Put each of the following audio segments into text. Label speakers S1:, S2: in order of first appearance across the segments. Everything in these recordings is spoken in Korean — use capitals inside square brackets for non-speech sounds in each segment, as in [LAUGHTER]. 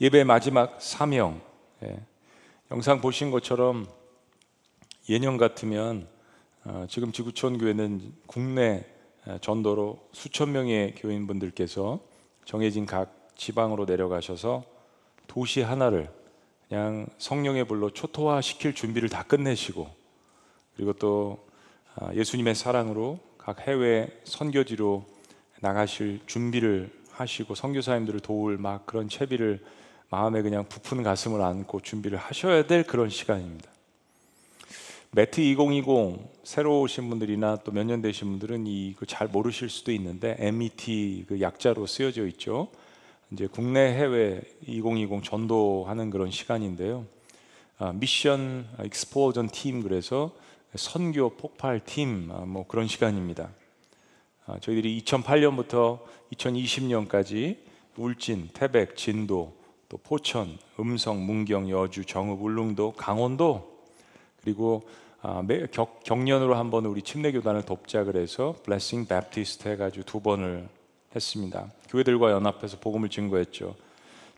S1: 예배 마지막 사명. 예. 영상 보신 것처럼 예년 같으면 어, 지금 지구촌 교회는 국내 전도로 수천 명의 교인분들께서 정해진 각 지방으로 내려가셔서 도시 하나를 그냥 성령의 불로 초토화 시킬 준비를 다 끝내시고 그리고 또 아, 예수님의 사랑으로 각 해외 선교지로 나가실 준비를 하시고 선교사님들을 도울 막 그런 채비를 마음에 그냥 부푼 가슴을 안고 준비를 하셔야 될 그런 시간입니다. 매트 2020 새로 오신 분들이나 또 몇 년 되신 분들은 이거 잘 모르실 수도 있는데 MET 그 약자로 쓰여져 있죠. 이제 국내 해외 2020 전도하는 그런 시간인데요. 아, 미션 익스포전 팀 그래서 선교 폭발 팀뭐 아, 그런 시간입니다. 아, 저희들이 2008년부터 2020년까지 울진, 태백, 진도, 또 포천, 음성, 문경, 여주, 정읍, 울릉도, 강원도 그리고 아, 매, 격, 격년으로 한 번 우리 침례교단을 돕자 그래서 Blessing Baptist 해가지고 두 번을 했습니다. 교회들과 연합해서 복음을 증거했죠.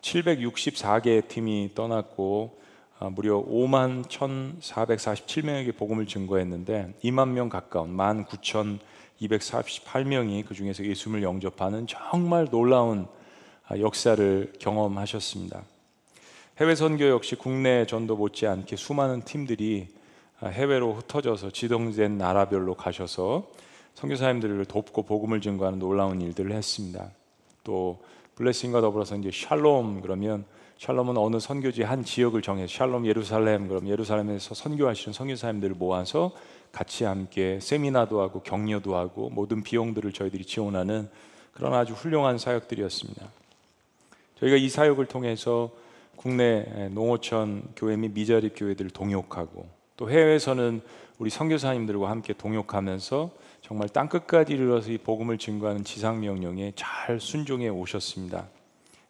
S1: 764개의 팀이 떠났고 아, 무려 5만 1,447명에게 복음을 증거했는데 2만 명 가까운 19,248명이 그 중에서 예수님을 영접하는 정말 놀라운 아, 역사를 경험하셨습니다. 해외 선교 역시 국내 전도 못지않게 수많은 팀들이 아, 해외로 흩어져서 지정된 나라별로 가셔서 선교사님들을 돕고 복음을 증거하는 놀라운 일들을 했습니다. 또 블레싱과 더불어서 이제 샬롬 그러면 샬롬은 어느 선교지 한 지역을 정해서 샬롬 예루살렘 그럼 예루살렘에서 선교하시는 선교사님들을 모아서 같이 함께 세미나도 하고 격려도 하고 모든 비용들을 저희들이 지원하는 그런 아주 훌륭한 사역들이었습니다. 저희가 이 사역을 통해서 국내 농어촌 교회 및 미자립 교회들을 동역하고 또 해외에서는 우리 선교사님들과 함께 동역하면서 정말 땅 끝까지 이르러서 이 복음을 증거하는 지상 명령에 잘 순종해 오셨습니다.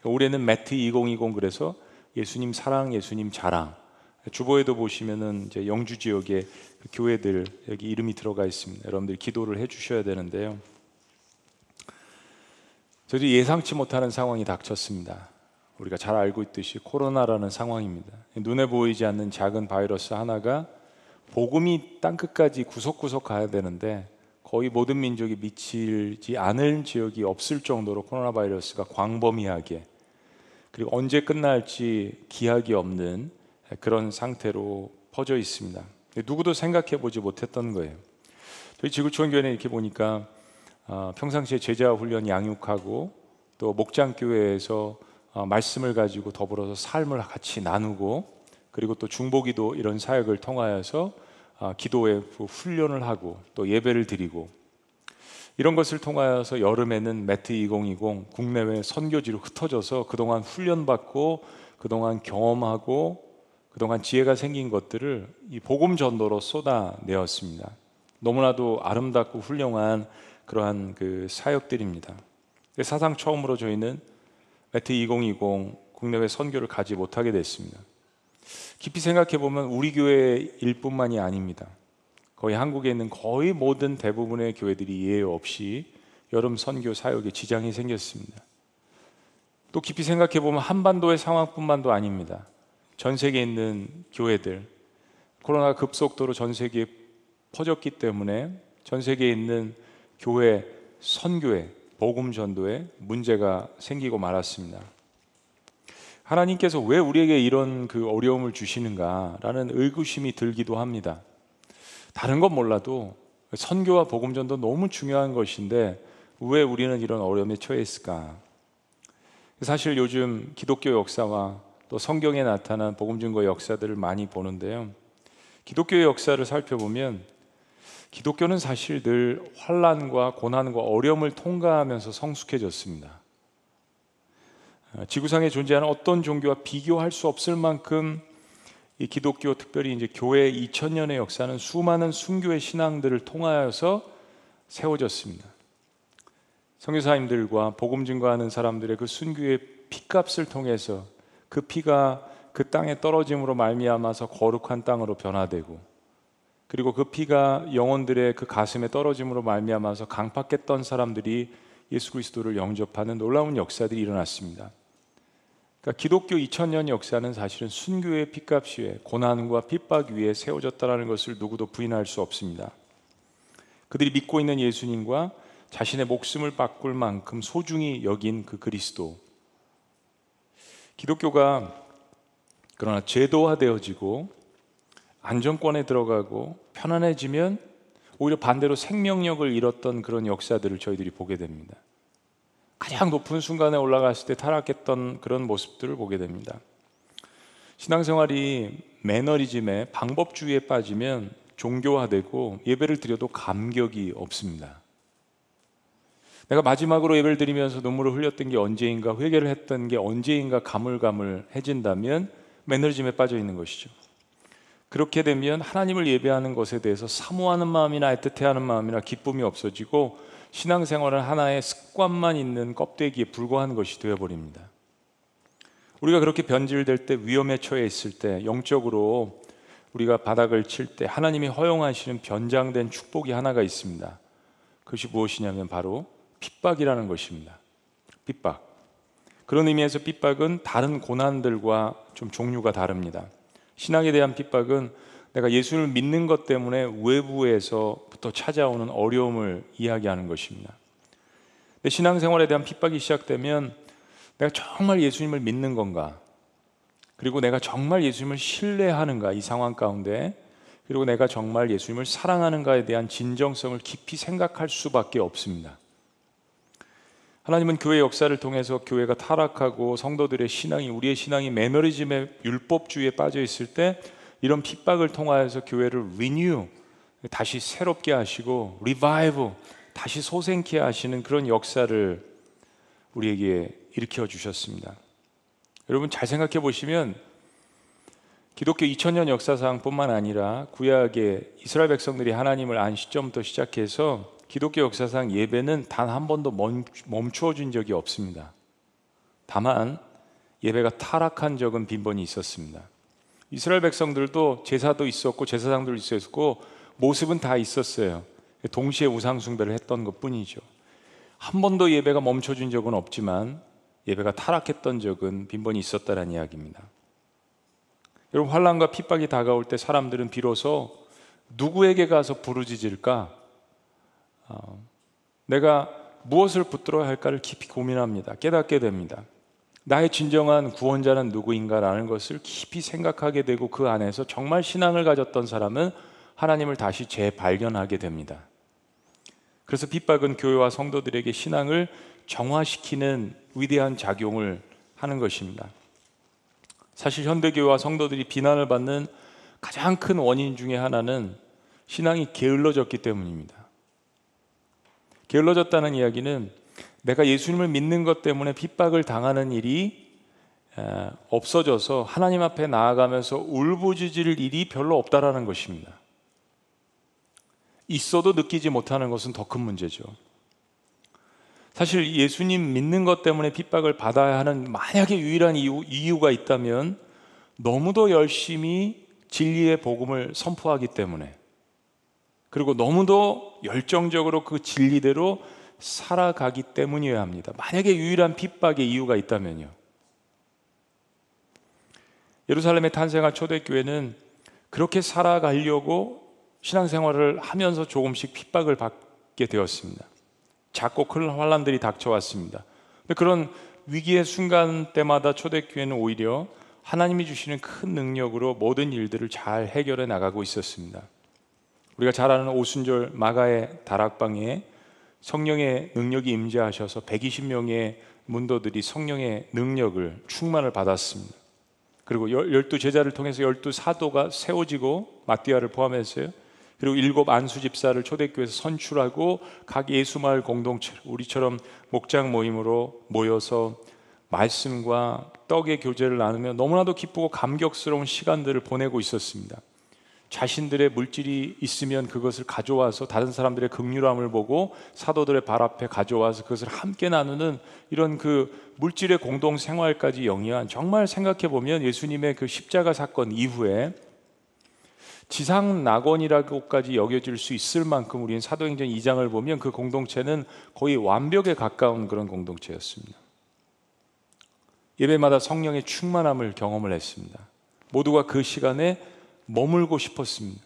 S1: 올해는 매트 2020 그래서 예수님 사랑, 예수님 자랑. 주보에도 보시면은 이제 영주 지역의 그 교회들 여기 이름이 들어가 있습니다. 여러분들 기도를 해 주셔야 되는데요. 저도 예상치 못하는 상황이 닥쳤습니다. 우리가 잘 알고 있듯이 코로나라는 상황입니다. 눈에 보이지 않는 작은 바이러스 하나가 복음이 땅 끝까지 구석구석 가야 되는데 거의 모든 민족이 미치지 않을 지역이 없을 정도로 코로나 바이러스가 광범위하게 그리고 언제 끝날지 기약이 없는 그런 상태로 퍼져 있습니다. 누구도 생각해 보지 못했던 거예요. 저희 지구촌 교회는 이렇게 보니까 어, 평상시에 제자 훈련 양육하고 또 목장 교회에서 어, 말씀을 가지고 더불어서 삶을 같이 나누고 그리고 또 중보기도 이런 사역을 통하여서 어, 기도의 훈련을 하고 또 예배를 드리고 이런 것을 통하여서 여름에는 매트 2020 국내외 선교지로 흩어져서 그동안 훈련받고 그동안 경험하고 그동안 지혜가 생긴 것들을 이 복음 전도로 쏟아내었습니다. 너무나도 아름답고 훌륭한 그러한 그 사역들입니다. 사상 처음으로 저희는 매트 2020 국내외 선교를 가지 못하게 됐습니다. 깊이 생각해 보면 우리 교회 일뿐만이 아닙니다. 거의 한국에 있는 거의 모든 대부분의 교회들이 예외 없이 여름 선교 사역에 지장이 생겼습니다. 또 깊이 생각해 보면 한반도의 상황뿐만도 아닙니다. 전 세계에 있는 교회들 코로나 급속도로 전 세계에 퍼졌기 때문에 전 세계에 있는 교회 선교회, 복음 전도에 문제가 생기고 말았습니다. 하나님께서 왜 우리에게 이런 그 어려움을 주시는가라는 의구심이 들기도 합니다. 다른 건 몰라도 선교와 복음 전도 너무 중요한 것인데 왜 우리는 이런 어려움에 처해 있을까? 사실 요즘 기독교 역사와 또 성경에 나타난 복음 증거 역사들을 많이 보는데요. 기독교의 역사를 살펴보면 기독교는 사실 늘 환란과 고난과 어려움을 통과하면서 성숙해졌습니다. 어, 지구상에 존재하는 어떤 종교와 비교할 수 없을 만큼 이 기독교 특별히 이제 교회 2000년의 역사는 수많은 순교의 신앙들을 통하여서 세워졌습니다. 성교사님들과 복음 증거하는 사람들의 그 순교의 피값을 통해서 그 피가 그 땅에 떨어짐으로 말미암아서 거룩한 땅으로 변화되고 그리고 그 피가 영혼들의 그 가슴에 떨어짐으로 말미암아서 강팍했던 사람들이 예수 그리스도를 영접하는 놀라운 역사들이 일어났습니다. 그러니까 기독교 2000년 역사는 사실은 순교의 핏값 위에 고난과 핍박 위에 세워졌다는 것을 누구도 부인할 수 없습니다. 그들이 믿고 있는 예수님과 자신의 목숨을 바꿀 만큼 소중히 여긴 그 그리스도. 기독교가 그러나 제도화되어지고 안정권에 들어가고 편안해지면 오히려 반대로 생명력을 잃었던 그런 역사들을 저희들이 보게 됩니다. 가장 높은 순간에 올라갔을 때 타락했던 그런 모습들을 보게 됩니다. 신앙생활이 매너리즘에 방법주의에 빠지면 종교화되고 예배를 드려도 감격이 없습니다. 내가 마지막으로 예배를 드리면서 눈물을 흘렸던 게 언제인가, 회개를 했던 게 언제인가 가물가물해진다면 매너리즘에 빠져 있는 것이죠. 그렇게 되면 하나님을 예배하는 것에 대해서 사모하는 마음이나 애틋해하는 마음이나 기쁨이 없어지고 신앙생활은 하나의 습관만 있는 껍데기에 불과한 것이 되어버립니다. 우리가 그렇게 변질될 때 위험에 처해 있을 때 영적으로 우리가 바닥을 칠 때 하나님이 허용하시는 변장된 축복이 하나가 있습니다. 그것이 무엇이냐면 바로 핍박이라는 것입니다. 핍박. 그런 의미에서 핍박은 다른 고난들과 좀 종류가 다릅니다. 신앙에 대한 핍박은 내가 예수를 믿는 것 때문에 외부에서부터 찾아오는 어려움을 이야기하는 것입니다. 내 신앙생활에 대한 핍박이 시작되면 내가 정말 예수님을 믿는 건가? 그리고 내가 정말 예수님을 신뢰하는가? 이 상황 가운데 그리고 내가 정말 예수님을 사랑하는가에 대한 진정성을 깊이 생각할 수밖에 없습니다. 하나님은 교회 역사를 통해서 교회가 타락하고 성도들의 신앙이 우리의 신앙이 매너리즘의 율법주의에 빠져 있을 때 이런 핍박을 통하여서 교회를 renew 다시 새롭게 하시고 revive 다시 소생케 하시는 그런 역사를 우리에게 일으켜 주셨습니다. 여러분 잘 생각해 보시면 기독교 2000년 역사상뿐만 아니라 구약의 이스라엘 백성들이 하나님을 안 시점부터 시작해서 기독교 역사상 예배는 단 한 번도 멈추어진 적이 없습니다. 다만 예배가 타락한 적은 빈번히 있었습니다. 이스라엘 백성들도 제사도 있었고 제사장도 있었고 모습은 다 있었어요. 동시에 우상 숭배를 했던 것뿐이죠. 한 번도 예배가 멈춰진 적은 없지만 예배가 타락했던 적은 빈번히 있었다는 이야기입니다. 여러분 환란과 핍박이 다가올 때 사람들은 비로소 누구에게 가서 부르짖을까? 어, 내가 무엇을 붙들어야 할까를 깊이 고민합니다. 깨닫게 됩니다. 나의 진정한 구원자는 누구인가라는 것을 깊이 생각하게 되고 그 안에서 정말 신앙을 가졌던 사람은 하나님을 다시 재발견하게 됩니다. 그래서 핍박은 교회와 성도들에게 신앙을 정화시키는 위대한 작용을 하는 것입니다. 사실 현대교회와 성도들이 비난을 받는 가장 큰 원인 중에 하나는 신앙이 게을러졌기 때문입니다. 게을러졌다는 이야기는 내가 예수님을 믿는 것 때문에 핍박을 당하는 일이 없어져서 하나님 앞에 나아가면서 울부짖을 일이 별로 없다라는 것입니다. 있어도 느끼지 못하는 것은 더 큰 문제죠. 사실 예수님 믿는 것 때문에 핍박을 받아야 하는 만약에 유일한 이유, 이유가 있다면 너무도 열심히 진리의 복음을 선포하기 때문에 그리고 너무도 열정적으로 그 진리대로 살아가기 때문이어야 합니다. 만약에 유일한 핍박의 이유가 있다면요. 예루살렘에 탄생한 초대교회는 그렇게 살아가려고 신앙생활을 하면서 조금씩 핍박을 받게 되었습니다. 작고 큰 환란들이 닥쳐왔습니다. 그런 위기의 순간 때마다 초대교회는 오히려 하나님이 주시는 큰 능력으로 모든 일들을 잘 해결해 나가고 있었습니다. 우리가 잘 아는 오순절 마가의 다락방에 성령의 능력이 임재하셔서 120명의 문도들이 성령의 능력을 충만을 받았습니다. 그리고 열두 제자를 통해서 열두 사도가 세워지고 마띠아를 포함해서요. 그리고 일곱 안수 집사를 초대교회에서 선출하고 각 예수마을 공동체 우리처럼 목장 모임으로 모여서 말씀과 떡의 교제를 나누며 너무나도 기쁘고 감격스러운 시간들을 보내고 있었습니다. 자신들의 물질이 있으면 그것을 가져와서 다른 사람들의 극률함을 보고 사도들의 발 앞에 가져와서 그것을 함께 나누는 이런 그 물질의 공동 생활까지 영위한 정말 생각해 보면 예수님의 그 십자가 사건 이후에 지상 낙원이라고까지 여겨질 수 있을 만큼 우리는 사도행전 2장을 보면 그 공동체는 거의 완벽에 가까운 그런 공동체였습니다. 예배마다 성령의 충만함을 경험을 했습니다. 모두가 그 시간에 머물고 싶었습니다.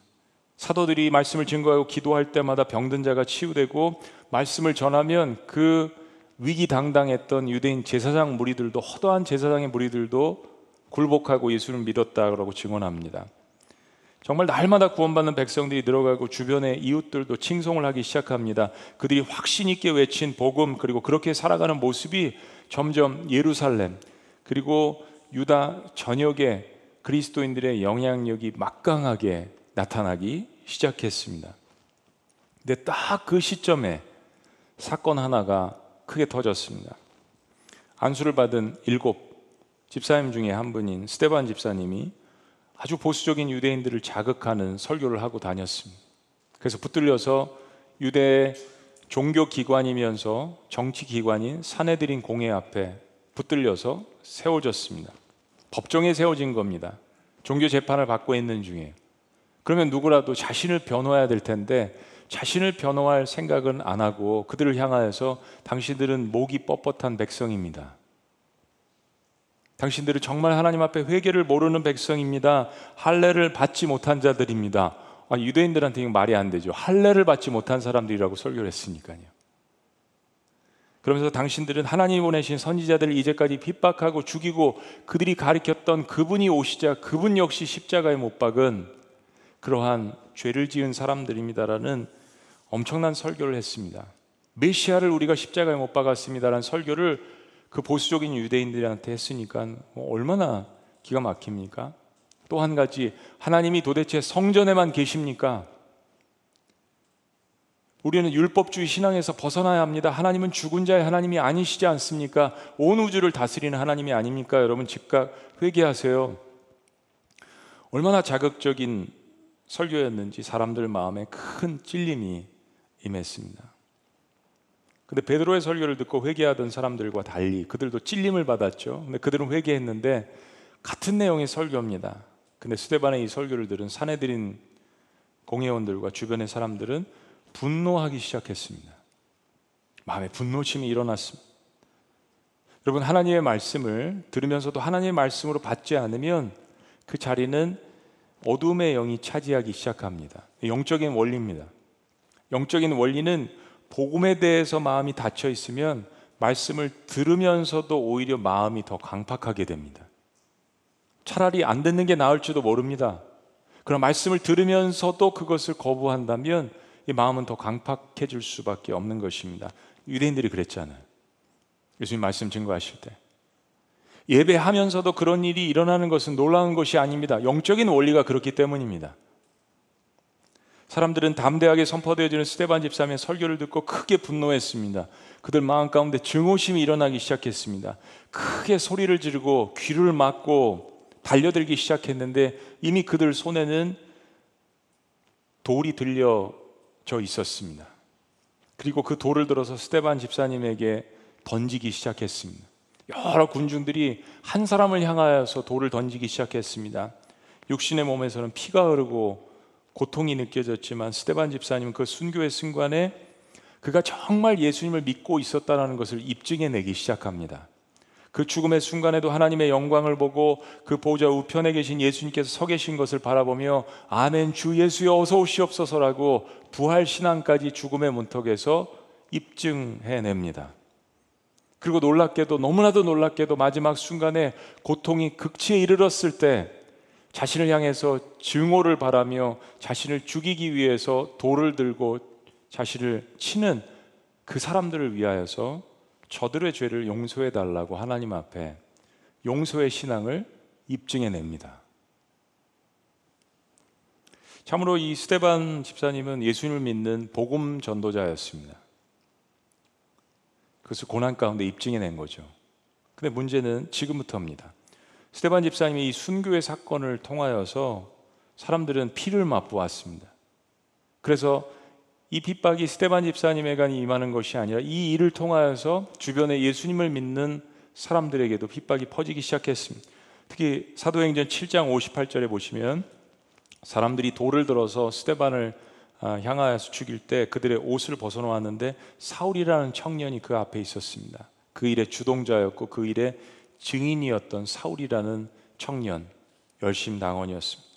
S1: 사도들이 말씀을 증거하고 기도할 때마다 병든 자가 치유되고 말씀을 전하면 그 위기당당했던 유대인 제사장 무리들도 허도한 제사장의 무리들도 굴복하고 예수를 믿었다라고 증언합니다. 정말 날마다 구원받는 백성들이 늘어가고 주변의 이웃들도 칭송을 하기 시작합니다. 그들이 확신 있게 외친 복음 그리고 그렇게 살아가는 모습이 점점 예루살렘 그리고 유다 전역에 그리스도인들의 영향력이 막강하게 나타나기 시작했습니다. 근데 딱 그 시점에 사건 하나가 크게 터졌습니다. 안수를 받은 일곱 집사님 중에 한 분인 스테반 집사님이 아주 보수적인 유대인들을 자극하는 설교를 하고 다녔습니다. 그래서 붙들려서 유대 종교 기관이면서 정치 기관인 사내들인 공회 앞에 붙들려서 세워졌습니다. 법정에 세워진 겁니다. 종교 재판을 받고 있는 중에. 그러면 누구라도 자신을 변호해야 될 텐데 자신을 변호할 생각은 안 하고 그들을 향하여서 당신들은 목이 뻣뻣한 백성입니다. 당신들은 정말 하나님 앞에 회개를 모르는 백성입니다. 할례를 받지 못한 자들입니다. 아, 유대인들한테 이거 말이 안 되죠. 할례를 받지 못한 사람들이라고 설교를 했으니까요. 그러면서 당신들은 하나님이 보내신 선지자들을 이제까지 핍박하고 죽이고 그들이 가리켰던 그분이 오시자 그분 역시 십자가에 못 박은 그러한 죄를 지은 사람들입니다라는 엄청난 설교를 했습니다. 메시아를 우리가 십자가에 못 박았습니다라는 설교를 그 보수적인 유대인들한테 했으니까 뭐 얼마나 기가 막힙니까? 또 한 가지 하나님이 도대체 성전에만 계십니까? 우리는 율법주의 신앙에서 벗어나야 합니다. 하나님은 죽은 자의 하나님이 아니시지 않습니까? 온 우주를 다스리는 하나님이 아닙니까? 여러분 즉각 회개하세요. 얼마나 자극적인 설교였는지 사람들 마음에 큰 찔림이 임했습니다. 근데 베드로의 설교를 듣고 회개하던 사람들과 달리 그들도 찔림을 받았죠. 근데 그들은 회개했는데 같은 내용의 설교입니다. 근데 스테반의 이 설교를 들은 사내들인 공회원들과 주변의 사람들은 분노하기 시작했습니다. 마음에 분노심이 일어났습니다. 여러분 하나님의 말씀을 들으면서도 하나님의 말씀으로 받지 않으면 그 자리는 어둠의 영이 차지하기 시작합니다. 영적인 원리입니다. 영적인 원리는 복음에 대해서 마음이 닫혀 있으면 말씀을 들으면서도 오히려 마음이 더 강팍하게 됩니다. 차라리 안 듣는 게 나을지도 모릅니다. 그럼 말씀을 들으면서도 그것을 거부한다면 이 마음은 더 강팍해질 수밖에 없는 것입니다. 유대인들이 그랬잖아요. 예수님 말씀 증거하실 때. 예배하면서도 그런 일이 일어나는 것은 놀라운 것이 아닙니다. 영적인 원리가 그렇기 때문입니다. 사람들은 담대하게 선포되어지는 스테반 집사의 설교를 듣고 크게 분노했습니다. 그들 마음 가운데 증오심이 일어나기 시작했습니다. 크게 소리를 지르고 귀를 막고 달려들기 시작했는데 이미 그들 손에는 돌이 들려 져 있었습니다. 그리고 그 돌을 들어서 스테반 집사님에게 던지기 시작했습니다. 여러 군중들이 한 사람을 향하여서 돌을 던지기 시작했습니다. 육신의 몸에서는 피가 흐르고 고통이 느껴졌지만 스테반 집사님은 그 순교의 순간에 그가 정말 예수님을 믿고 있었다는 것을 입증해 내기 시작합니다. 그 죽음의 순간에도 하나님의 영광을 보고 그 보좌 우편에 계신 예수님께서 서 계신 것을 바라보며 아멘 주 예수여 어서 오시옵소서라고 부활 신앙까지 죽음의 문턱에서 입증해 냅니다. 그리고 놀랍게도 너무나도 놀랍게도 마지막 순간에 고통이 극치에 이르렀을 때 자신을 향해서 증오를 바라며 자신을 죽이기 위해서 돌을 들고 자신을 치는 그 사람들을 위하여서 저들의 죄를 용서해 달라고 하나님 앞에 용서의 신앙을 입증해 냅니다. 참으로 이 스테반 집사님은 예수님을 믿는 복음 전도자였습니다. 그것을 고난 가운데 입증해 낸 거죠. 근데 문제는 지금부터입니다. 스테반 집사님이 이 순교의 사건을 통하여서 사람들은 피를 맛보았습니다. 그래서 이 핍박이 스테반 집사님에게 임하는 것이 아니라 이 일을 통하여서 주변에 예수님을 믿는 사람들에게도 핍박이 퍼지기 시작했습니다. 특히 사도행전 7장 58절에 보시면 사람들이 돌을 들어서 스테반을 아, 향하여서 죽일 때 그들의 옷을 벗어놓았는데 사울이라는 청년이 그 앞에 있었습니다. 그 일의 주동자였고 그 일의 증인이었던 사울이라는 청년, 열심 당원이었습니다.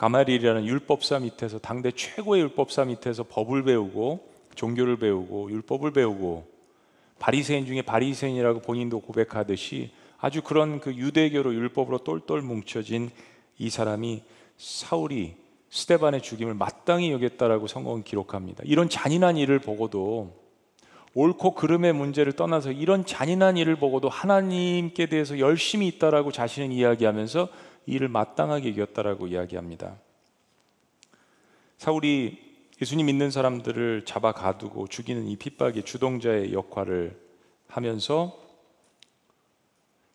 S1: 가마리라는 율법사 밑에서 당대 최고의 율법사 밑에서 법을 배우고 종교를 배우고 율법을 배우고 바리새인 중에 바리새인이라고 본인도 고백하듯이 아주 그런 그 유대교로 율법으로 똘똘 뭉쳐진 이 사람이 사울이 스테반의 죽임을 마땅히 여겼다라고 성경은 기록합니다. 이런 잔인한 일을 보고도 옳고 그름의 문제를 떠나서 이런 잔인한 일을 보고도 하나님께 대해서 열심히 있다라고 자신은 이야기하면서 이를 마땅하게 이겼다라고 이야기합니다. 사울이 예수님 믿는 사람들을 잡아 가두고 죽이는 이 핍박의 주동자의 역할을 하면서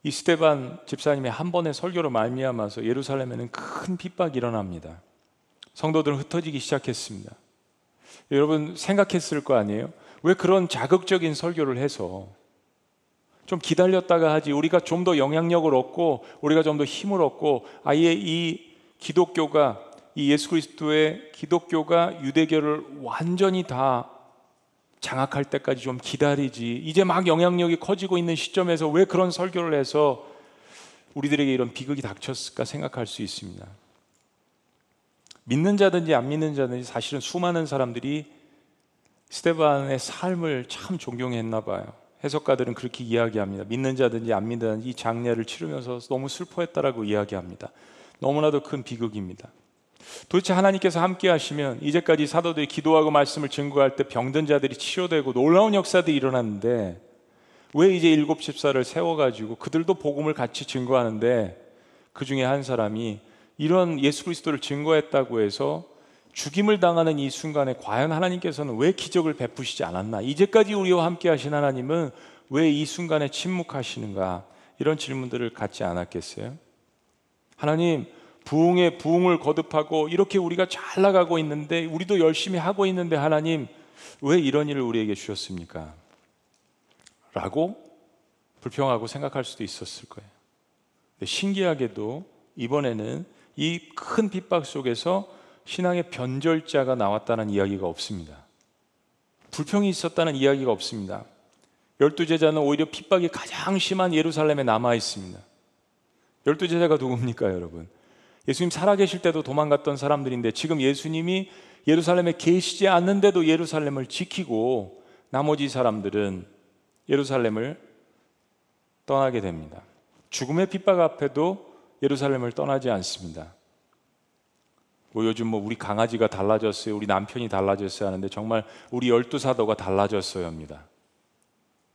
S1: 이 스테반 집사님의 한 번의 설교로 말미암아서 예루살렘에는 큰 핍박이 일어납니다. 성도들은 흩어지기 시작했습니다. 여러분 생각했을 거 아니에요? 왜 그런 자극적인 설교를 해서 좀 기다렸다가 하지 우리가 좀 더 영향력을 얻고 우리가 좀 더 힘을 얻고 아예 이 기독교가 이 예수 그리스도의 기독교가 유대교를 완전히 다 장악할 때까지 좀 기다리지 이제 막 영향력이 커지고 있는 시점에서 왜 그런 설교를 해서 우리들에게 이런 비극이 닥쳤을까 생각할 수 있습니다. 믿는 자든지 안 믿는 자든지 사실은 수많은 사람들이 스테반의 삶을 참 존경했나 봐요. 해석가들은 그렇게 이야기합니다. 믿는 자든지 안 믿는 이 장례를 치르면서 너무 슬퍼했다라고 이야기합니다. 너무나도 큰 비극입니다. 도대체 하나님께서 함께 하시면 이제까지 사도들이 기도하고 말씀을 증거할 때 병든 자들이 치료되고 놀라운 역사들이 일어났는데 왜 이제 일곱 집사를 세워가지고 그들도 복음을 같이 증거하는데 그 중에 한 사람이 이런 예수 그리스도를 증거했다고 해서 죽임을 당하는 이 순간에 과연 하나님께서는 왜 기적을 베푸시지 않았나? 이제까지 우리와 함께 하신 하나님은 왜 이 순간에 침묵하시는가? 이런 질문들을 갖지 않았겠어요? 하나님, 부흥에 부흥을 거듭하고 이렇게 우리가 잘 나가고 있는데 우리도 열심히 하고 있는데 하나님 왜 이런 일을 우리에게 주셨습니까? 라고 불평하고 생각할 수도 있었을 거예요. 신기하게도 이번에는 이 큰 핍박 속에서 신앙의 변절자가 나왔다는 이야기가 없습니다. 불평이 있었다는 이야기가 없습니다. 열두 제자는 오히려 핍박이 가장 심한 예루살렘에 남아 있습니다. 열두 제자가 누굽니까, 여러분? 예수님 살아계실 때도 도망갔던 사람들인데 지금 예수님이 예루살렘에 계시지 않는데도 예루살렘을 지키고 나머지 사람들은 예루살렘을 떠나게 됩니다. 죽음의 핍박 앞에도 예루살렘을 떠나지 않습니다. 뭐 요즘 뭐 우리 강아지가 달라졌어요. 우리 남편이 달라졌어요 하는데 정말 우리 열두 사도가 달라졌어요 합니다.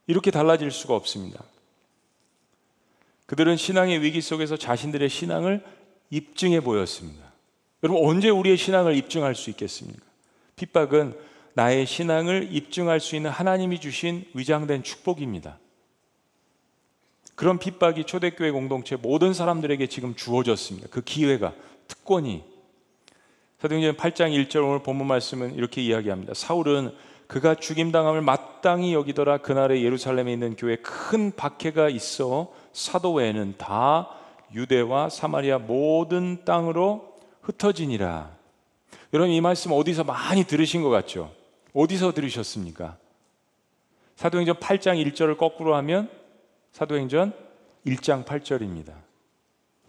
S1: 이렇게 달라질 수가 없습니다. 그들은 신앙의 위기 속에서 자신들의 신앙을 입증해 보였습니다. 여러분 언제 우리의 신앙을 입증할 수 있겠습니까? 핍박은 나의 신앙을 입증할 수 있는 하나님이 주신 위장된 축복입니다. 그런 핍박이 초대교회 공동체 모든 사람들에게 지금 주어졌습니다. 그 기회가 특권이 사도행전 8장 1절 오늘 본문 말씀은 이렇게 이야기합니다. 사울은 그가 죽임당함을 마땅히 여기더라 그날에 예루살렘에 있는 교회에 큰 박해가 있어 사도 외에는 다 유대와 사마리아 모든 땅으로 흩어지니라. 여러분 이 말씀 어디서 많이 들으신 것 같죠? 어디서 들으셨습니까? 사도행전 8장 1절을 거꾸로 하면 사도행전 1장 8절입니다.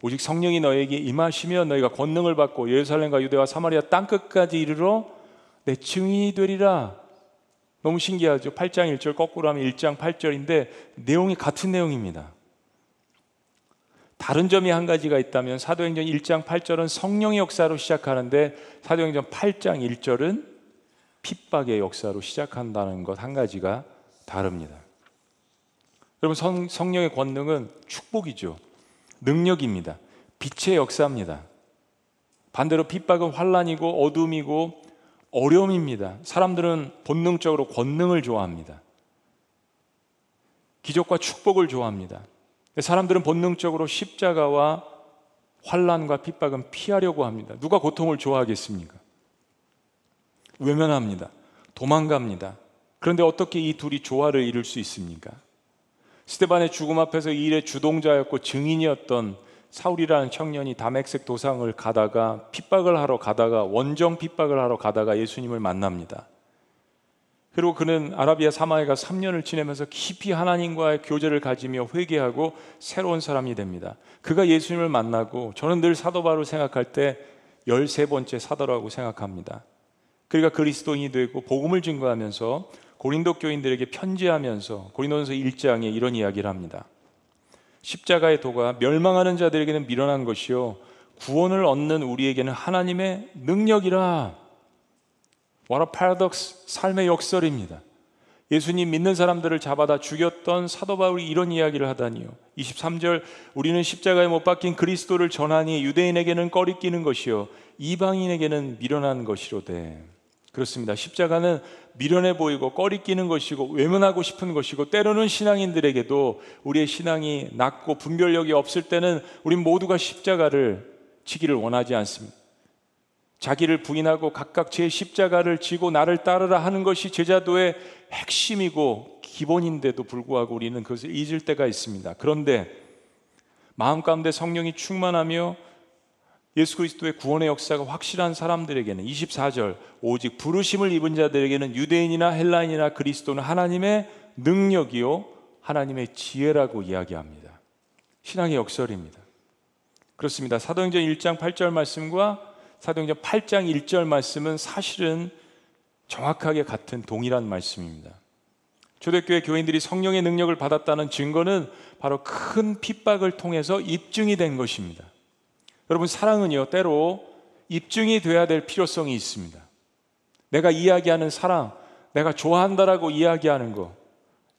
S1: 오직 성령이 너에게 임하시면 너희가 권능을 받고 예루살렘과 유대와 사마리아 땅 끝까지 이르러 내 증인이 되리라. 너무 신기하죠. 8장 1절 거꾸로 하면 1장 8절인데 내용이 같은 내용입니다. 다른 점이 한 가지가 있다면 사도행전 1장 8절은 성령의 역사로 시작하는데 사도행전 8장 1절은 핍박의 역사로 시작한다는 것 한 가지가 다릅니다. 여러분 성, 성령의 권능은 축복이죠. 능력입니다. 빛의 역사입니다. 반대로 핍박은 환란이고 어둠이고 어려움입니다. 사람들은 본능적으로 권능을 좋아합니다. 기적과 축복을 좋아합니다. 사람들은 본능적으로 십자가와 환란과 핍박은 피하려고 합니다. 누가 고통을 좋아하겠습니까? 외면합니다. 도망갑니다. 그런데 어떻게 이 둘이 조화를 이룰 수 있습니까? 스테반의 죽음 앞에서 이 일의 주동자였고 증인이었던 사울이라는 청년이 다맥색 도상을 가다가 핍박을 하러 가다가 원정 핍박을 하러 가다가 예수님을 만납니다. 그리고 그는 아라비아 사마에 가 3년을 지내면서 깊이 하나님과의 교제를 가지며 회개하고 새로운 사람이 됩니다. 그가 예수님을 만나고 저는 늘 사도 바울 생각할 때 13번째 사도라고 생각합니다. 그러니까 그리스도인이 되고 복음을 증거하면서 고린도 교인들에게 편지하면서 고린도전서 1장에 이런 이야기를 합니다. 십자가의 도가 멸망하는 자들에게는 미련한 것이요 구원을 얻는 우리에게는 하나님의 능력이라. What a paradox 삶의 역설입니다. 예수님 믿는 사람들을 잡아다 죽였던 사도 바울이 이런 이야기를 하다니요. 23절 우리는 십자가에 못 박힌 그리스도를 전하니 유대인에게는 꺼리끼는 것이요 이방인에게는 미련한 것이로되. 그렇습니다. 십자가는 미련해 보이고 꺼리끼는 것이고 외면하고 싶은 것이고 때로는 신앙인들에게도 우리의 신앙이 낮고 분별력이 없을 때는 우리 모두가 십자가를 지기를 원하지 않습니다. 자기를 부인하고 각각 제 십자가를 지고 나를 따르라 하는 것이 제자도의 핵심이고 기본인데도 불구하고 우리는 그것을 잊을 때가 있습니다. 그런데 마음 가운데 성령이 충만하며 예수 그리스도의 구원의 역사가 확실한 사람들에게는 24절 오직 부르심을 입은 자들에게는 유대인이나 헬라인이나 그리스도는 하나님의 능력이요 하나님의 지혜라고 이야기합니다. 신앙의 역설입니다. 그렇습니다. 사도행전 1장 8절 말씀과 사도행전 8장 1절 말씀은 사실은 정확하게 같은 동일한 말씀입니다. 초대교회 교인들이 성령의 능력을 받았다는 증거는 바로 큰 핍박을 통해서 입증이 된 것입니다. 여러분 사랑은요 때로 입증이 돼야 될 필요성이 있습니다. 내가 이야기하는 사랑, 내가 좋아한다라고 이야기하는 거,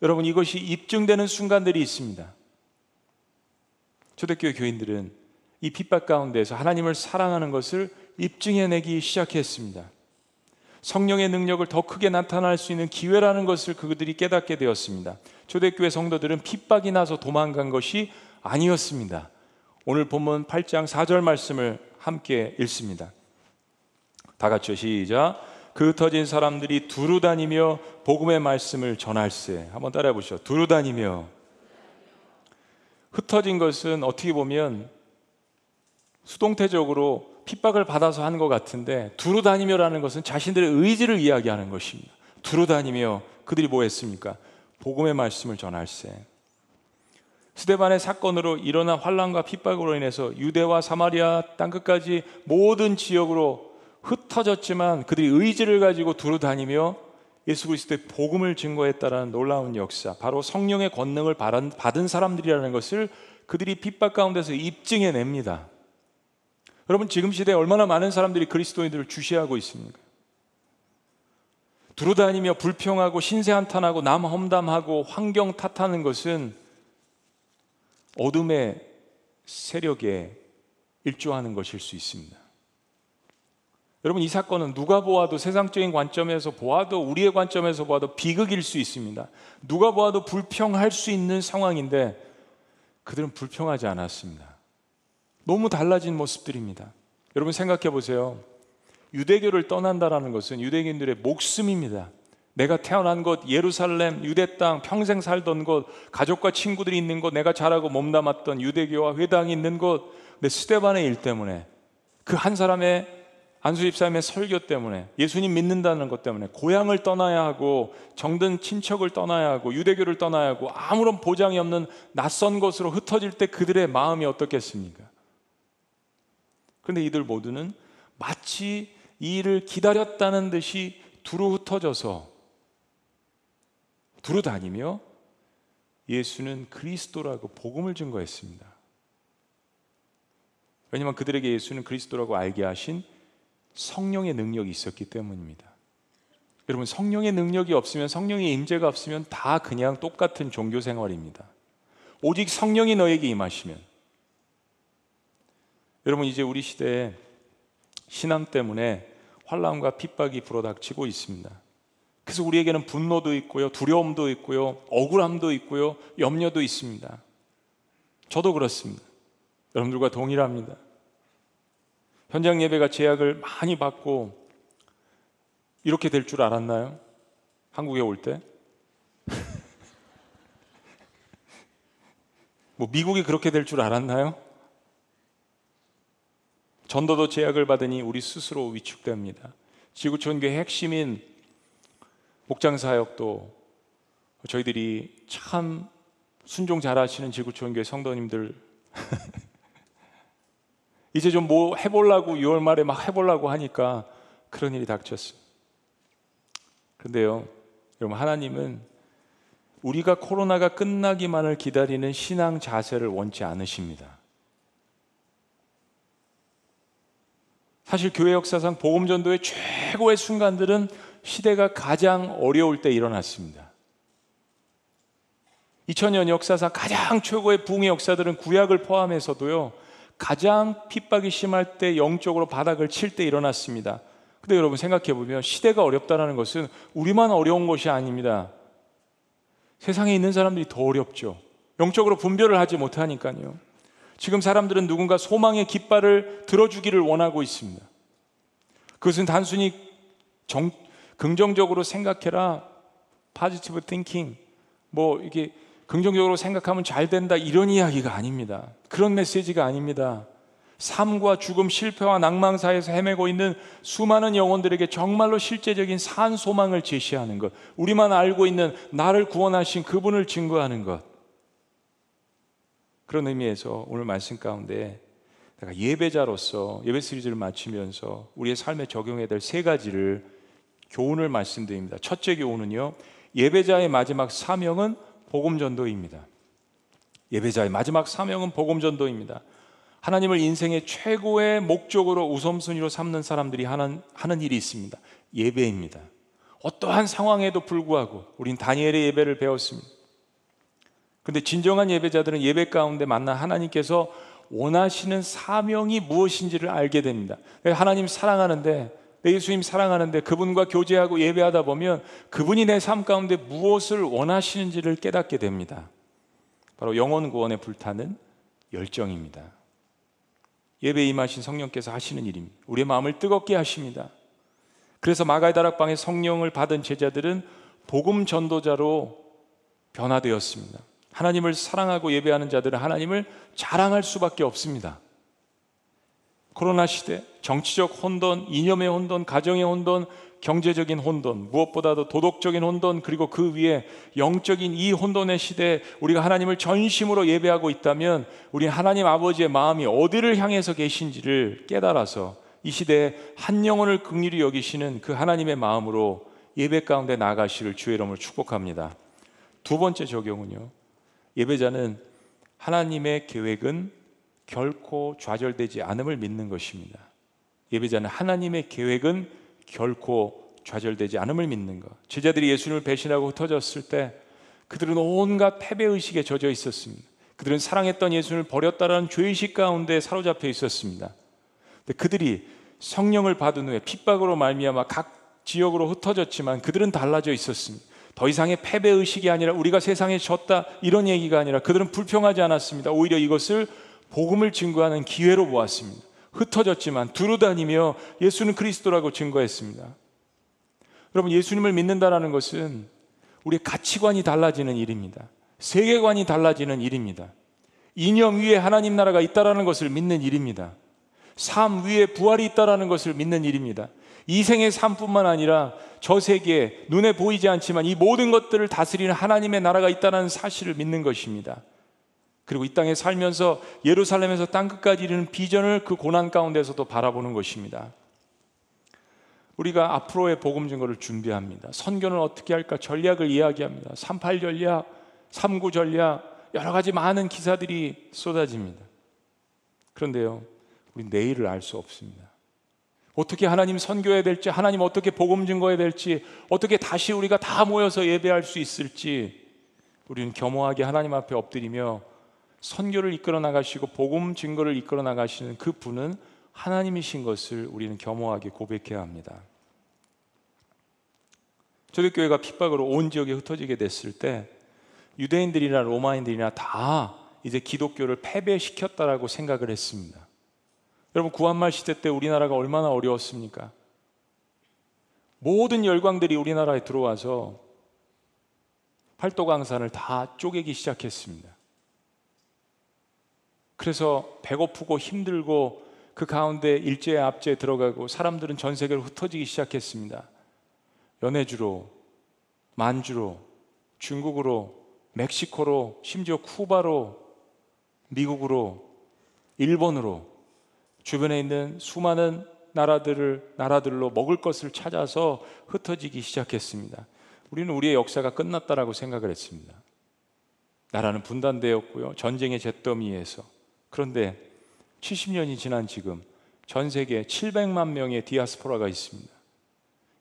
S1: 여러분 이것이 입증되는 순간들이 있습니다. 초대교회 교인들은 이 핍박 가운데서 하나님을 사랑하는 것을 입증해내기 시작했습니다. 성령의 능력을 더 크게 나타날 수 있는 기회라는 것을 그들이 깨닫게 되었습니다. 초대교회 성도들은 핍박이 나서 도망간 것이 아니었습니다. 오늘 본문 8장 4절 말씀을 함께 읽습니다. 다 같이요 시작. 그 흩어진 사람들이 두루 다니며 복음의 말씀을 전할세. 한번 따라해 보시죠. 두루 다니며 흩어진 것은 어떻게 보면 수동태적으로 핍박을 받아서 한 것 같은데 두루 다니며라는 것은 자신들의 의지를 이야기하는 것입니다. 두루 다니며 그들이 뭐 했습니까? 복음의 말씀을 전할세. 스데반의 사건으로 일어난 환란과 핍박으로 인해서 유대와 사마리아 땅 끝까지 모든 지역으로 흩어졌지만 그들이 의지를 가지고 두루 다니며 예수 그리스도의 복음을 증거했다라는 놀라운 역사, 바로 성령의 권능을 받은 사람들이라는 것을 그들이 핍박 가운데서 입증해 냅니다. 여러분 지금 시대에 얼마나 많은 사람들이 그리스도인들을 주시하고 있습니까? 두루 다니며 불평하고 신세 한탄하고 남 험담하고 환경 탓하는 것은 어둠의 세력에 일조하는 것일 수 있습니다. 여러분 이 사건은 누가 보아도 세상적인 관점에서 보아도 우리의 관점에서 보아도 비극일 수 있습니다. 누가 보아도 불평할 수 있는 상황인데 그들은 불평하지 않았습니다. 너무 달라진 모습들입니다. 여러분 생각해 보세요. 유대교를 떠난다라는 것은 유대인들의 목숨입니다. 내가 태어난 곳 예루살렘 유대 땅 평생 살던 곳 가족과 친구들이 있는 곳 내가 자라고 몸담았던 유대교와 회당이 있는 곳 내 스테반의 일 때문에 그 한 사람의 안수 집사님의 설교 때문에 예수님 믿는다는 것 때문에 고향을 떠나야 하고 정든 친척을 떠나야 하고 유대교를 떠나야 하고 아무런 보장이 없는 낯선 곳으로 흩어질 때 그들의 마음이 어떻겠습니까? 그런데 이들 모두는 마치 이 일을 기다렸다는 듯이 두루 흩어져서 두루 다니며 예수는 그리스도라고 복음을 증거했습니다. 왜냐하면 그들에게 예수는 그리스도라고 알게 하신 성령의 능력이 있었기 때문입니다. 여러분 성령의 능력이 없으면 성령의 임재가 없으면 다 그냥 똑같은 종교 생활입니다. 오직 성령이 너에게 임하시면 여러분 이제 우리 시대에 신앙 때문에 환란과 핍박이 불어닥치고 있습니다. 그래서 우리에게는 분노도 있고요, 두려움도 있고요, 억울함도 있고요, 염려도 있습니다. 저도 그렇습니다. 여러분들과 동일합니다. 현장 예배가 제약을 많이 받고 이렇게 될 줄 알았나요? 한국에 올 때? [LAUGHS] 뭐 미국이 그렇게 될 줄 알았나요? 전도도 제약을 받으니 우리 스스로 위축됩니다. 지구촌교회 핵심인 목장 사역도 저희들이 참 순종 잘하시는 지구촌교회 성도님들 [LAUGHS] 이제 좀 뭐 해보려고 6월 말에 막 해보려고 하니까 그런 일이 닥쳤어요. 그런데요, 여러분 하나님은 우리가 코로나가 끝나기만을 기다리는 신앙 자세를 원치 않으십니다. 사실 교회 역사상 복음 전도의 최고의 순간들은 시대가 가장 어려울 때 일어났습니다. 2000년 역사상 가장 최고의 부흥의 역사들은 구약을 포함해서도요. 가장 핍박이 심할 때 영적으로 바닥을 칠 때 일어났습니다. 근데 여러분 생각해 보면 시대가 어렵다라는 것은 우리만 어려운 것이 아닙니다. 세상에 있는 사람들이 더 어렵죠. 영적으로 분별을 하지 못하니까요. 지금 사람들은 누군가 소망의 깃발을 들어주기를 원하고 있습니다. 그것은 단순히 정, 긍정적으로 생각해라. positive thinking. 뭐 이게 긍정적으로 생각하면 잘 된다 이런 이야기가 아닙니다. 그런 메시지가 아닙니다. 삶과 죽음, 실패와 낭망 사이에서 헤매고 있는 수많은 영혼들에게 정말로 실제적인 산 소망을 제시하는 것. 우리만 알고 있는 나를 구원하신 그분을 증거하는 것. 그런 의미에서 오늘 말씀 가운데 내가 예배자로서 예배 시리즈를 마치면서 우리의 삶에 적용해야 될 세 가지를 교훈을 말씀드립니다. 첫째 교훈은요. 예배자의 마지막 사명은 복음 전도입니다. 예배자의 마지막 사명은 복음 전도입니다. 하나님을 인생의 최고의 목적으로 우선순위로 삼는 사람들이 하는, 하는 일이 있습니다. 예배입니다. 어떠한 상황에도 불구하고 우린 다니엘의 예배를 배웠습니다. 근데 진정한 예배자들은 예배 가운데 만난 하나님께서 원하시는 사명이 무엇인지를 알게 됩니다. 하나님 사랑하는데 내 예수님 사랑하는데 그분과 교제하고 예배하다 보면 그분이 내 삶 가운데 무엇을 원하시는지를 깨닫게 됩니다. 바로 영원 구원에 불타는 열정입니다. 예배 임하신 성령께서 하시는 일입니다. 우리의 마음을 뜨겁게 하십니다. 그래서 마가의 다락방에 성령을 받은 제자들은 복음 전도자로 변화되었습니다. 하나님을 사랑하고 예배하는 자들은 하나님을 자랑할 수밖에 없습니다. 코로나 시대 정치적 혼돈, 이념의 혼돈, 가정의 혼돈, 경제적인 혼돈, 무엇보다도 도덕적인 혼돈, 그리고 그 위에 영적인 이 혼돈의 시대에 우리가 하나님을 전심으로 예배하고 있다면 우리 하나님 아버지의 마음이 어디를 향해서 계신지를 깨달아서 이 시대에 한 영혼을 극률히 여기시는 그 하나님의 마음으로 예배 가운데 나가시를 주의 이름으로 축복합니다. 두 번째 적용은요. 예배자는 하나님의 계획은 결코 좌절되지 않음을 믿는 것입니다. 예배자는 하나님의 계획은 결코 좌절되지 않음을 믿는 것. 제자들이 예수님을 배신하고 흩어졌을 때 그들은 온갖 패배 의식에 젖어 있었습니다. 그들은 사랑했던 예수님을 버렸다라는 죄의식 가운데 사로잡혀 있었습니다. 근데 그들이 성령을 받은 후에 핍박으로 말미암아 각 지역으로 흩어졌지만 그들은 달라져 있었습니다. 더 이상의 패배 의식이 아니라 우리가 세상에 졌다 이런 얘기가 아니라 그들은 불평하지 않았습니다. 오히려 이것을 복음을 증거하는 기회로 보았습니다. 흩어졌지만 두루 다니며 예수는 그리스도라고 증거했습니다. 여러분 예수님을 믿는다라는 것은 우리의 가치관이 달라지는 일입니다. 세계관이 달라지는 일입니다. 이념 위에 하나님 나라가 있다라는 것을 믿는 일입니다. 삶 위에 부활이 있다라는 것을 믿는 일입니다. 이 생의 삶뿐만 아니라 저 세계에 눈에 보이지 않지만 이 모든 것들을 다스리는 하나님의 나라가 있다는 사실을 믿는 것입니다. 그리고 이 땅에 살면서 예루살렘에서 땅 끝까지 이르는 비전을 그 고난 가운데서도 바라보는 것입니다. 우리가 앞으로의 복음 증거를 준비합니다. 선교는 어떻게 할까 전략을 이야기합니다. 38 전략, 39 전략, 여러 가지 많은 기사들이 쏟아집니다. 그런데요, 우리 내일을 알 수 없습니다. 어떻게 하나님 선교해야 될지, 하나님 어떻게 복음 증거해야 될지, 어떻게 다시 우리가 다 모여서 예배할 수 있을지, 우리는 겸허하게 하나님 앞에 엎드리며 선교를 이끌어 나가시고 복음 증거를 이끌어 나가시는 그 분은 하나님이신 것을 우리는 겸허하게 고백해야 합니다. 초대교회가 핍박으로 온 지역에 흩어지게 됐을 때 유대인들이나 로마인들이나 다 이제 기독교를 패배시켰다라고 생각을 했습니다. 여러분 구한말 시대 때 우리나라가 얼마나 어려웠습니까? 모든 열광들이 우리나라에 들어와서 팔도 강산을 다 쪼개기 시작했습니다. 그래서 배고프고 힘들고 그 가운데 일제의 압제에 들어가고 사람들은 전 세계로 흩어지기 시작했습니다. 연해주로 만주로, 중국으로, 멕시코로, 심지어 쿠바로, 미국으로, 일본으로 주변에 있는 수많은 나라들을 나라들로 먹을 것을 찾아서 흩어지기 시작했습니다. 우리는 우리의 역사가 끝났다라고 생각을 했습니다. 나라는 분단되었고요. 전쟁의 잿더미에서. 그런데 70년이 지난 지금 전 세계에 700만 명의 디아스포라가 있습니다.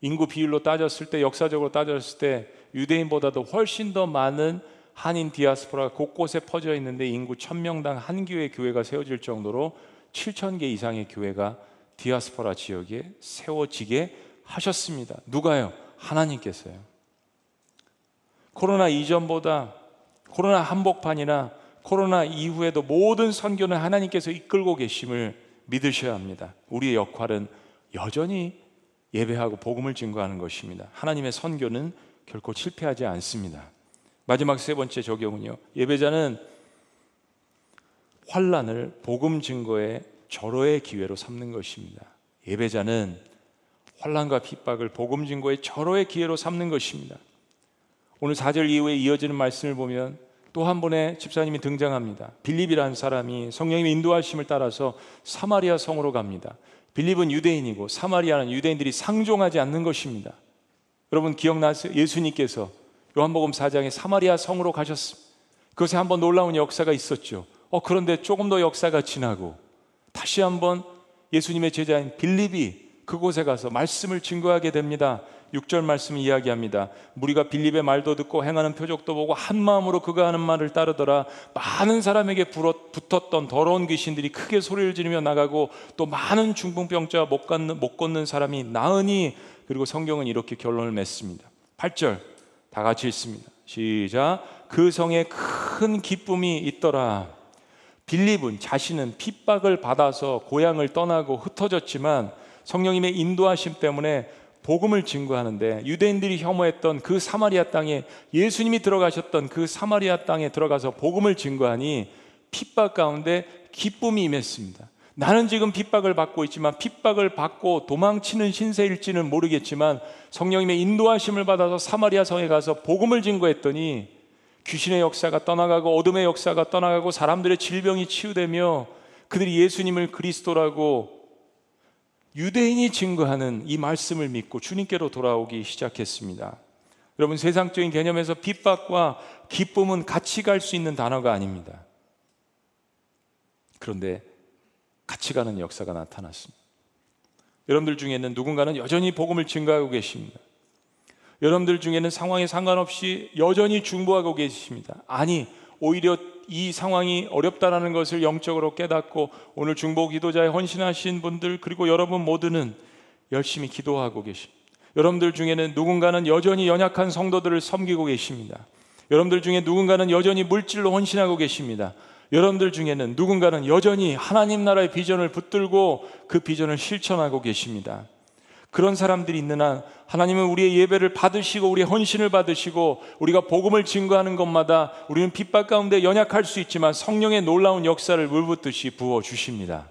S1: 인구 비율로 따졌을 때 역사적으로 따졌을 때 유대인보다도 훨씬 더 많은 한인 디아스포라가 곳곳에 퍼져 있는데 인구 1000명당 한 교회 교회가 세워질 정도로 7000개 이상의 교회가 디아스포라 지역에 세워지게 하셨습니다. 누가요? 하나님께서요. 코로나 이전보다 코로나 한복판이나 코로나 이후에도 모든 선교는 하나님께서 이끌고 계심을 믿으셔야 합니다. 우리의 역할은 여전히 예배하고 복음을 증거하는 것입니다. 하나님의 선교는 결코 실패하지 않습니다. 마지막 세 번째 적용은요. 예배자는 환란을 복음 증거의 절호의 기회로 삼는 것입니다. 예배자는 환란과 핍박을 복음 증거의 절호의 기회로 삼는 것입니다. 오늘 4절 이후에 이어지는 말씀을 보면 또한 번의 집사님이 등장합니다. 빌립이라는 사람이 성령님의 인도하심을 따라서 사마리아 성으로 갑니다. 빌립은 유대인이고 사마리아는 유대인들이 상종하지 않는 것입니다. 여러분 기억나세요? 예수님께서 요한복음 4장에 사마리아 성으로 가셨습니다. 그것에 한번 놀라운 역사가 있었죠. 어, 그런데 조금 더 역사가 지나고 다시 한번 예수님의 제자인 빌립이 그곳에 가서 말씀을 증거하게 됩니다. 6절 말씀 이야기합니다. 무리가 빌립의 말도 듣고 행하는 표적도 보고 한 마음으로 그가 하는 말을 따르더라. 많은 사람에게 붙었던 더러운 귀신들이 크게 소리를 지르며 나가고 또 많은 중풍병자 못 걷는, 못 걷는 사람이 나으니 그리고 성경은 이렇게 결론을 맺습니다. 8절 다 같이 읽습니다. 시작. 그 성에 큰 기쁨이 있더라. 빌립은 자신은 핍박을 받아서 고향을 떠나고 흩어졌지만 성령님의 인도하심 때문에 복음을 증거하는데 유대인들이 혐오했던 그 사마리아 땅에 예수님이 들어가셨던 그 사마리아 땅에 들어가서 복음을 증거하니 핍박 가운데 기쁨이 임했습니다. 나는 지금 핍박을 받고 있지만 핍박을 받고 도망치는 신세일지는 모르겠지만 성령님의 인도하심을 받아서 사마리아 성에 가서 복음을 증거했더니 귀신의 역사가 떠나가고 어둠의 역사가 떠나가고 사람들의 질병이 치유되며 그들이 예수님을 그리스도라고 유대인이 증거하는 이 말씀을 믿고 주님께로 돌아오기 시작했습니다. 여러분 세상적인 개념에서 핍박과 기쁨은 같이 갈 수 있는 단어가 아닙니다. 그런데 같이 가는 역사가 나타났습니다. 여러분들 중에는 누군가는 여전히 복음을 증거하고 계십니다. 여러분들 중에는 상황에 상관없이 여전히 중보하고 계십니다. 아니, 오히려 이 상황이 어렵다라는 것을 영적으로 깨닫고 오늘 중보 기도자에 헌신하신 분들 그리고 여러분 모두는 열심히 기도하고 계십니다. 여러분들 중에는 누군가는 여전히 연약한 성도들을 섬기고 계십니다. 여러분들 중에 누군가는 여전히 물질로 헌신하고 계십니다. 여러분들 중에는 누군가는 여전히 하나님 나라의 비전을 붙들고 그 비전을 실천하고 계십니다. 그런 사람들이 있는 한 하나님은 우리의 예배를 받으시고 우리의 헌신을 받으시고 우리가 복음을 증거하는 것마다 우리는 핍박 가운데 연약할 수 있지만 성령의 놀라운 역사를 물붓듯이 부어 주십니다.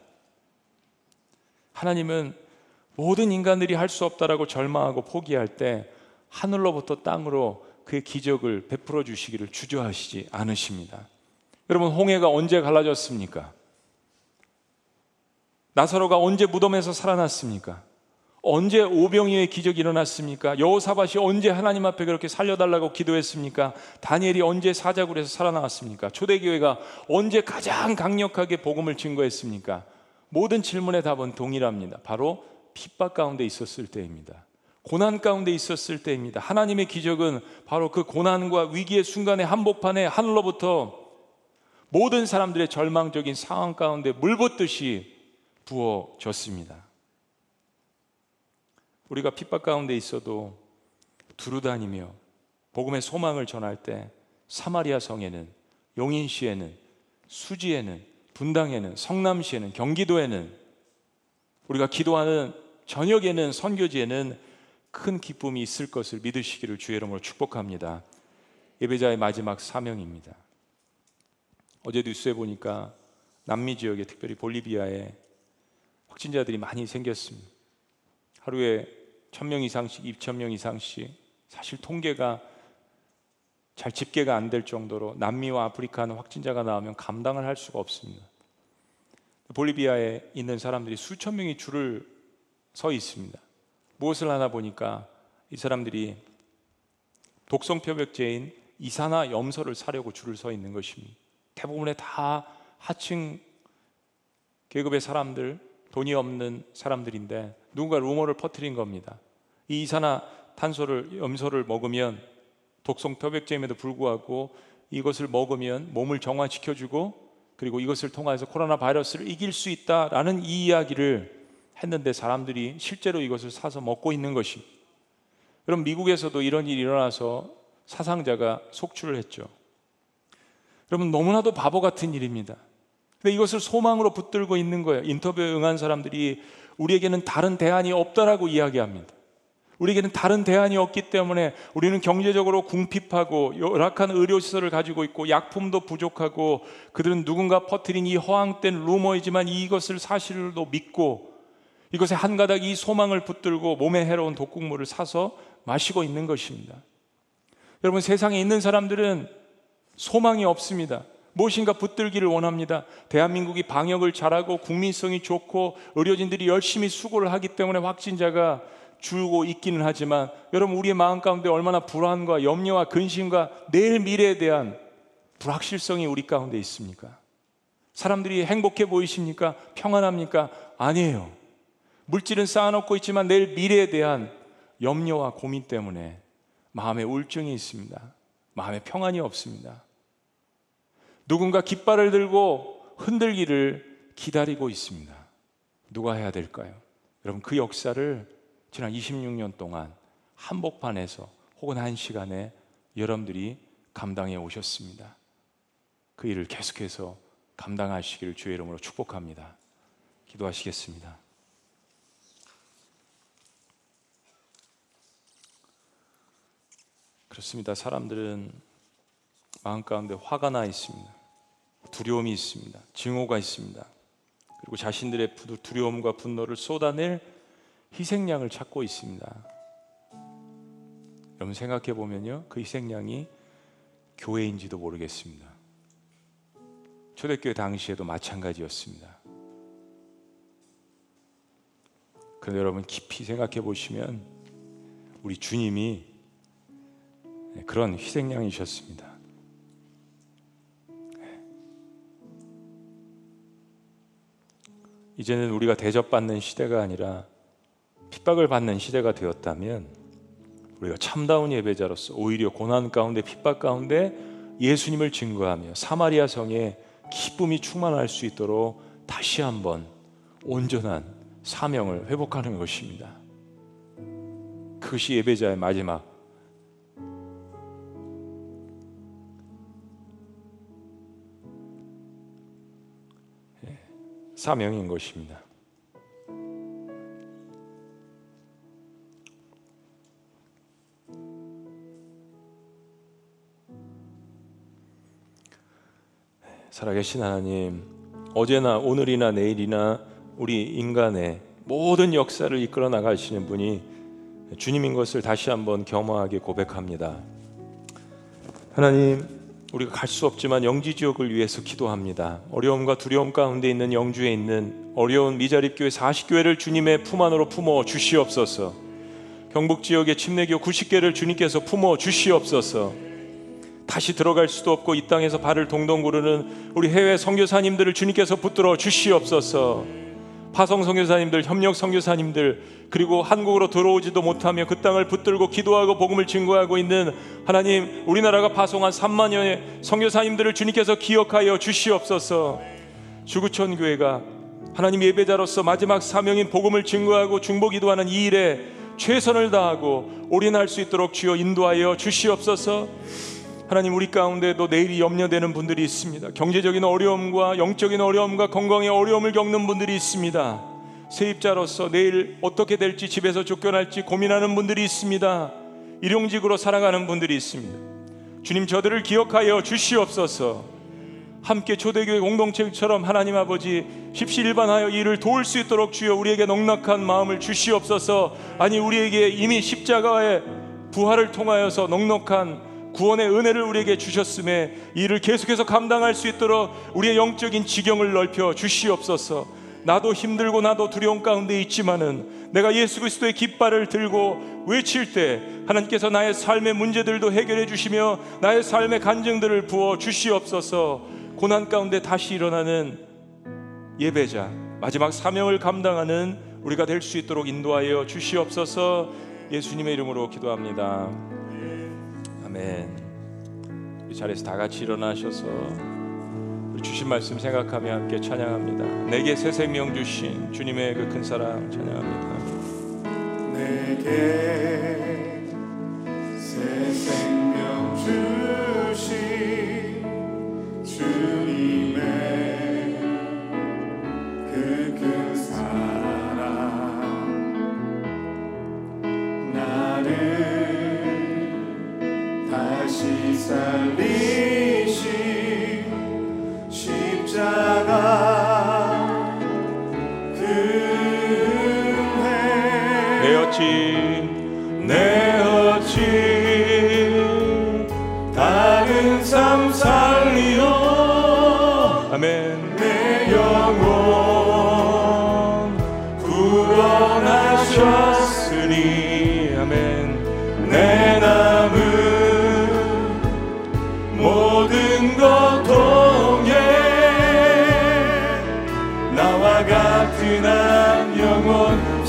S1: 하나님은 모든 인간들이 할 수 없다라고 절망하고 포기할 때 하늘로부터 땅으로 그의 기적을 베풀어 주시기를 주저하시지 않으십니다. 여러분 홍해가 언제 갈라졌습니까? 나사로가 언제 무덤에서 살아났습니까? 언제 오병이의 기적이 일어났습니까? 여호사밭이 언제 하나님 앞에 그렇게 살려달라고 기도했습니까? 다니엘이 언제 사자굴에서 살아나왔습니까? 초대교회가 언제 가장 강력하게 복음을 증거했습니까? 모든 질문의 답은 동일합니다. 바로 핍박 가운데 있었을 때입니다. 고난 가운데 있었을 때입니다. 하나님의 기적은 바로 그 고난과 위기의 순간의 한복판에 하늘로부터 모든 사람들의 절망적인 상황 가운데 물붓듯이 부어졌습니다. 우리가 핍박 가운데 있어도 두루다니며 복음의 소망을 전할 때 사마리아 성에는 용인시에는 수지에는 분당에는 성남시에는 경기도에는 우리가 기도하는 저녁에는 선교지에는 큰 기쁨이 있을 것을 믿으시기를 주의 이름으로 축복합니다. 예배자의 마지막 사명입니다. 어제 뉴스에 보니까 남미 지역에 특별히 볼리비아에 확진자들이 많이 생겼습니다. 하루에 천명 이상씩, 2천 명 이상씩 사실 통계가 잘 집계가 안 될 정도로 남미와 아프리카는 확진자가 나오면 감당을 할 수가 없습니다. 볼리비아에 있는 사람들이 수천 명이 줄을 서 있습니다. 무엇을 하나 보니까 이 사람들이 독성 표백제인 이산화 염소를 사려고 줄을 서 있는 것입니다. 대부분의 다 하층 계급의 사람들, 돈이 없는 사람들인데 누군가 루머를 퍼뜨린 겁니다. 이 이산화 탄소를 염소를 먹으면 독성 표백제임에도 불구하고 이것을 먹으면 몸을 정화시켜 주고 그리고 이것을 통해서 코로나 바이러스를 이길 수 있다라는 이 이야기를 했는데 사람들이 실제로 이것을 사서 먹고 있는 것이. 그럼 미국에서도 이런 일이 일어나서 사상자가 속출을 했죠. 여러분 너무나도 바보 같은 일입니다. 근데 이것을 소망으로 붙들고 있는 거예요. 인터뷰에 응한 사람들이 우리에게는 다른 대안이 없다라고 이야기합니다. 우리에게는 다른 대안이 없기 때문에 우리는 경제적으로 궁핍하고 열악한 의료시설을 가지고 있고 약품도 부족하고 그들은 누군가 퍼뜨린 이 허황된 루머이지만 이것을 사실로 믿고 이것에 한 가닥 이 소망을 붙들고 몸에 해로운 독국물을 사서 마시고 있는 것입니다. 여러분 세상에 있는 사람들은 소망이 없습니다. 무엇인가 붙들기를 원합니다. 대한민국이 방역을 잘하고 국민성이 좋고 의료진들이 열심히 수고를 하기 때문에 확진자가 줄고 있기는 하지만 여러분 우리의 마음 가운데 얼마나 불안과 염려와 근심과 내일 미래에 대한 불확실성이 우리 가운데 있습니까? 사람들이 행복해 보이십니까? 평안합니까? 아니에요. 물질은 쌓아놓고 있지만 내일 미래에 대한 염려와 고민 때문에 마음에 우울증이 있습니다. 마음에 평안이 없습니다. 누군가 깃발을 들고 흔들기를 기다리고 있습니다. 누가 해야 될까요? 여러분 그 역사를 지난 26년 동안 한복판에서 혹은 한 시간에 여러분들이 감당해 오셨습니다. 그 일을 계속해서 감당하시기를 주의 이름으로 축복합니다. 기도하시겠습니다. 그렇습니다. 사람들은 마음 가운데 화가 나 있습니다. 두려움이 있습니다. 증오가 있습니다. 그리고 자신들의 두려움과 분노를 쏟아낼 희생양을 찾고 있습니다. 여러분 생각해 보면요. 그 희생양이 교회인지도 모르겠습니다. 초대교회 당시에도 마찬가지였습니다. 그런데 여러분 깊이 생각해 보시면 우리 주님이 그런 희생양이셨습니다. 이제는 우리가 대접받는 시대가 아니라 핍박을 받는 시대가 되었다면 우리가 참다운 예배자로서 오히려 고난 가운데 핍박 가운데 예수님을 증거하며 사마리아 성에 기쁨이 충만할 수 있도록 다시 한번 온전한 사명을 회복하는 것입니다. 그것이 예배자의 마지막 사명인 것입니다. 살아계신 하나님, 어제나 오늘이나 내일이나 우리 인간의 모든 역사를 이끌어 나가시는 분이 주님인 것을 다시 한번 겸허하게 고백합니다. 하나님, 우리가 갈 수 없지만 영지 지역을 위해서 기도합니다. 어려움과 두려움 가운데 있는 영주에 있는 어려운 미자립 교회 40교회를 주님의 품 안으로 품어 주시옵소서. 경북 지역의 침례교 90개를 주님께서 품어 주시옵소서. 다시 들어갈 수도 없고 이 땅에서 발을 동동 구르는 우리 해외 선교사님들을 주님께서 붙들어 주시옵소서. 파송 선교사님들, 협력 선교사님들 그리고 한국으로 들어오지도 못하며 그 땅을 붙들고 기도하고 복음을 증거하고 있는 하나님 우리나라가 파송한 3만여의 선교사님들을 주님께서 기억하여 주시옵소서. 주구촌 교회가 하나님 예배자로서 마지막 사명인 복음을 증거하고 중보 기도하는 이 일에 최선을 다하고 올인할 수 있도록 주여 인도하여 주시옵소서. 하나님 우리 가운데도 내일이 염려되는 분들이 있습니다. 경제적인 어려움과 영적인 어려움과 건강의 어려움을 겪는 분들이 있습니다. 세입자로서 내일 어떻게 될지 집에서 쫓겨날지 고민하는 분들이 있습니다. 일용직으로 살아가는 분들이 있습니다. 주님 저들을 기억하여 주시옵소서. 함께 초대교회 공동체처럼 하나님 아버지 십시일반하여 이를 도울 수 있도록 주여 우리에게 넉넉한 마음을 주시옵소서. 아니 우리에게 이미 십자가의 부활을 통하여서 넉넉한 구원의 은혜를 우리에게 주셨음에 이를 계속해서 감당할 수 있도록 우리의 영적인 지경을 넓혀 주시옵소서. 나도 힘들고 나도 두려움 가운데 있지만은 내가 예수 그리스도의 깃발을 들고 외칠 때 하나님께서 나의 삶의 문제들도 해결해 주시며 나의 삶의 간증들을 부어 주시옵소서. 고난 가운데 다시 일어나는 예배자 마지막 사명을 감당하는 우리가 될 수 있도록 인도하여 주시옵소서. 예수님의 이름으로 기도합니다. 아멘. 이 자리에서 다 같이 일어나셔서 우리 주신 말씀 생각하며 함께 찬양합니다. 내게 새 생명 주신 주님의 그 큰 사랑 찬양합니다.
S2: 내게 새 생명 주신 주님 살리신 십자가 그 은혜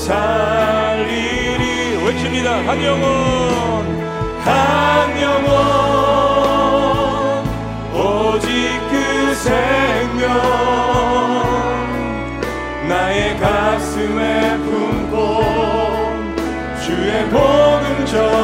S2: 살리리
S1: 외칩니다. 한 영혼.
S2: 한 영혼 오직 그 생명 나의 가슴에 품고 주의 복음 전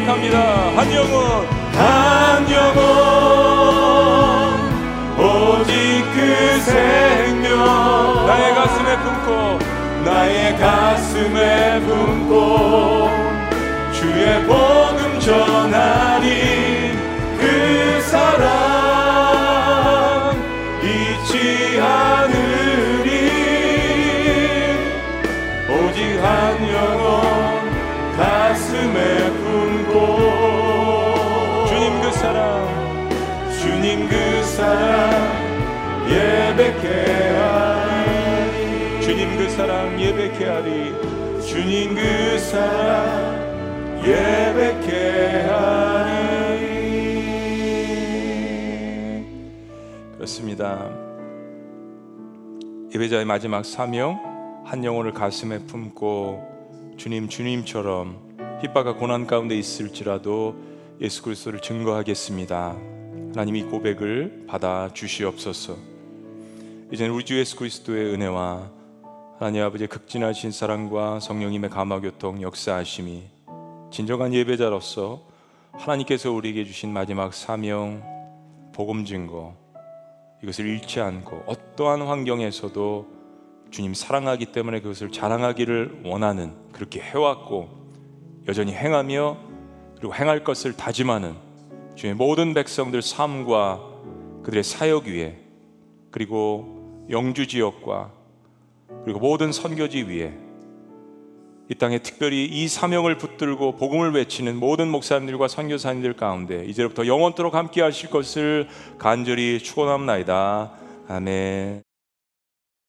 S1: 고백합니다. 한 영혼.
S2: 한 영혼 오직 그 생명
S1: 나의 가슴에 품고
S2: 나의 가슴에 품고 주의 복음 전하리
S1: 하리.
S2: 주님 그 사랑 예배케 하리
S1: 그렇습니다. 예배자의 마지막 사명 한 영혼을 가슴에 품고 주님 주님처럼 핍박과 고난 가운데 있을지라도 예수 그리스도를 증거하겠습니다. 하나님 이 고백을 받아 주시옵소서. 이제는 우리 주 예수 그리스도의 은혜와 하나님 아버지의 극진하신 사랑과 성령님의 감화교통 역사하심이 진정한 예배자로서 하나님께서 우리에게 주신 마지막 사명 복음 증거 이것을 잃지 않고 어떠한 환경에서도 주님 사랑하기 때문에 그것을 자랑하기를 원하는 그렇게 해왔고 여전히 행하며 그리고 행할 것을 다짐하는 주의 모든 백성들 삶과 그들의 사역 위에 그리고 영주 지역과 그리고 모든 선교지 위에 이 땅에 특별히 이 사명을 붙들고 복음을 외치는 모든 목사님들과 선교사님들 가운데 이제부터 영원토록 함께 하실 것을 간절히 축원합나이다. 아멘.